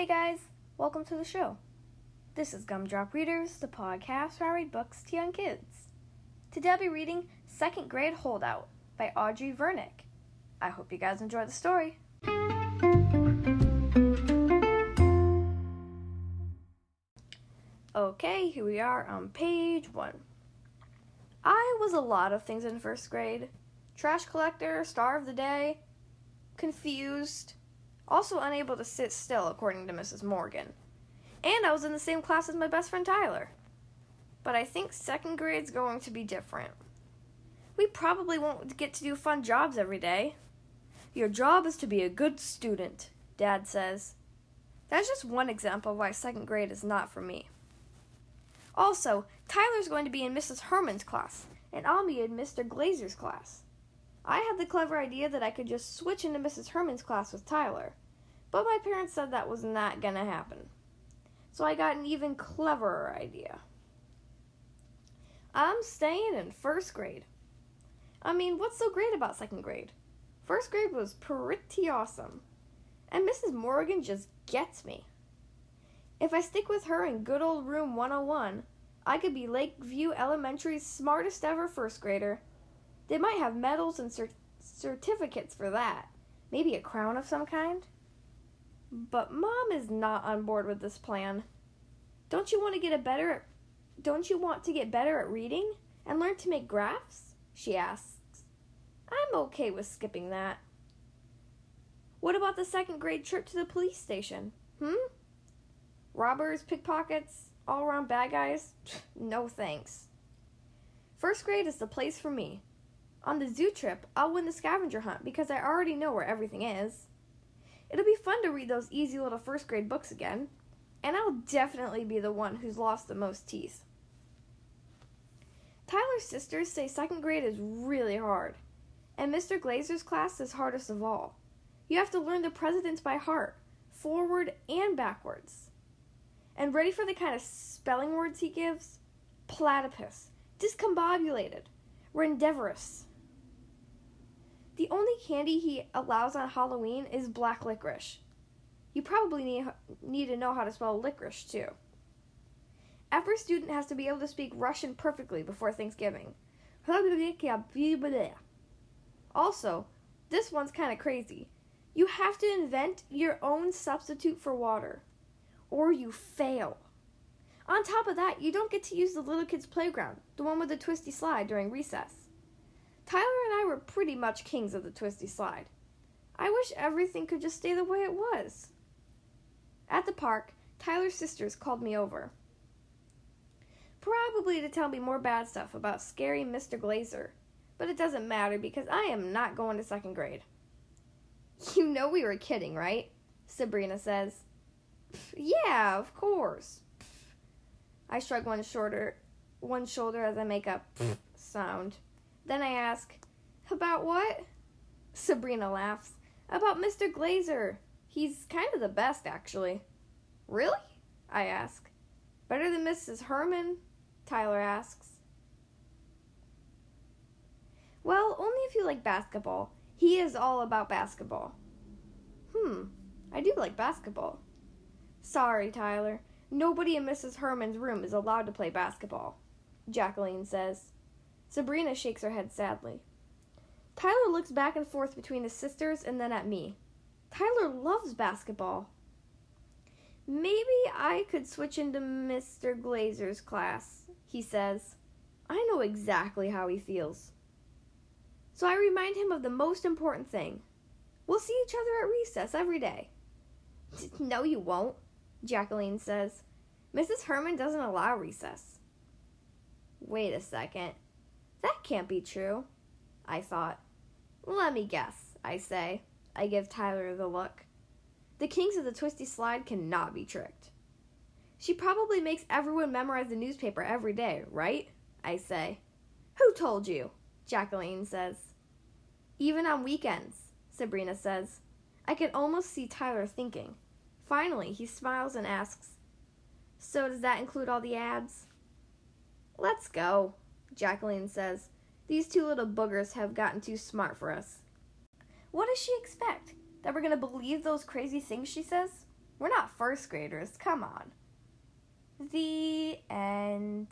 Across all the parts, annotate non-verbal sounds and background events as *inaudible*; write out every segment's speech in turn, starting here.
Hey guys, welcome to the show. This is Gumdrop Readers, the podcast where I read books to young kids. Today I'll be reading Second Grade Holdout by Audrey Vernick. I hope you guys enjoy the story. Okay, here we are on page one. I was a lot of things in first grade trash collector, star of the day, confused, also unable to sit still, according to Mrs. Morgan. And I was in the same class as my best friend Tyler. But I think second grade's going to be different. We probably won't get to do fun jobs every day. Your job is to be a good student, Dad says. That's just one example why second grade is not for me. Also, Tyler's going to be in Mrs. Herman's class, and I'll be in Mr. Glazer's class. I had the clever idea that I could just switch into Mrs. Herman's class with Tyler, but my parents said that was not going to happen. So I got an even cleverer idea. I'm staying in first grade. I mean, what's so great about second grade? First grade was pretty awesome. And Mrs. Morgan just gets me. If I stick with her in good old room 101, I could be Lakeview Elementary's smartest ever first grader. They might have medals and cert- certificates for that. Maybe a crown of some kind. But mom is not on board with this plan. Don't you want to get a better don't you want to get better at reading and learn to make graphs? she asks. I'm okay with skipping that. What about the second grade trip to the police station? Hmm? Robbers, pickpockets, all around bad guys? *laughs* no thanks. First grade is the place for me. On the zoo trip, I'll win the scavenger hunt because I already know where everything is. It'll be fun to read those easy little first grade books again, and I'll definitely be the one who's lost the most teeth. Tyler's sisters say second grade is really hard, and Mr. Glazer's class is hardest of all. You have to learn the presidents by heart, forward and backwards. And ready for the kind of spelling words he gives? Platypus, discombobulated, rendevorous. The only candy he allows on Halloween is black licorice. You probably need, need to know how to spell licorice, too. Every student has to be able to speak Russian perfectly before Thanksgiving. Also, this one's kind of crazy. You have to invent your own substitute for water, or you fail. On top of that, you don't get to use the little kids' playground, the one with the twisty slide, during recess. Tyler and I were pretty much kings of the twisty slide. I wish everything could just stay the way it was. At the park, Tyler's sisters called me over. Probably to tell me more bad stuff about scary Mr. Glazer, but it doesn't matter because I am not going to second grade. You know we were kidding, right? Sabrina says. *laughs* Yeah, of course. I shrug one shoulder, one shoulder as I make a *laughs* sound. Then I ask, About what? Sabrina laughs. About Mr. Glazer. He's kind of the best, actually. Really? I ask. Better than Mrs. Herman? Tyler asks. Well, only if you like basketball. He is all about basketball. Hmm, I do like basketball. Sorry, Tyler. Nobody in Mrs. Herman's room is allowed to play basketball, Jacqueline says. Sabrina shakes her head sadly. Tyler looks back and forth between his sisters and then at me. Tyler loves basketball. Maybe I could switch into Mr. Glazer's class, he says. I know exactly how he feels. So I remind him of the most important thing. We'll see each other at recess every day. *laughs* No, you won't, Jacqueline says. Mrs. Herman doesn't allow recess. Wait a second. That can't be true, I thought. Let me guess, I say. I give Tyler the look. The kings of the twisty slide cannot be tricked. She probably makes everyone memorize the newspaper every day, right? I say. Who told you? Jacqueline says. Even on weekends, Sabrina says. I can almost see Tyler thinking. Finally, he smiles and asks, So does that include all the ads? Let's go, Jacqueline says. These two little boogers have gotten too smart for us. What does she expect? That we're going to believe those crazy things she says? We're not first graders, come on. The end.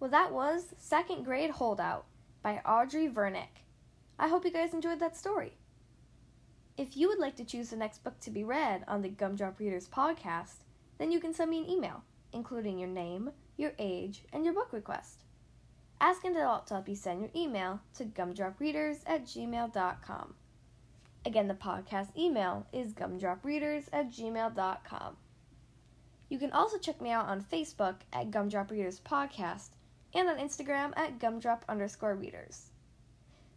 Well, that was Second Grade Holdout by Audrey Vernick. I hope you guys enjoyed that story. If you would like to choose the next book to be read on the Gumdrop Readers podcast, then you can send me an email, including your name, your age, and your book request. Ask an adult to help you send your email to gumdropreaders at gmail.com. Again, the podcast email is gumdropreaders at gmail.com. You can also check me out on Facebook at Gumdrop Readers Podcast and on Instagram at gumdrop underscore readers.